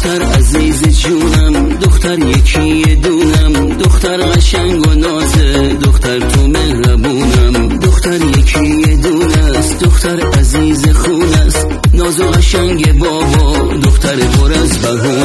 دختر عزیز جونم دختر یکی دونم دختر قشنگ و نازه دختر تو مهربونم. دختر یکی دونه است دختر عزیز خون است. ناز و قشنگ بابا دختر پر از بهونه.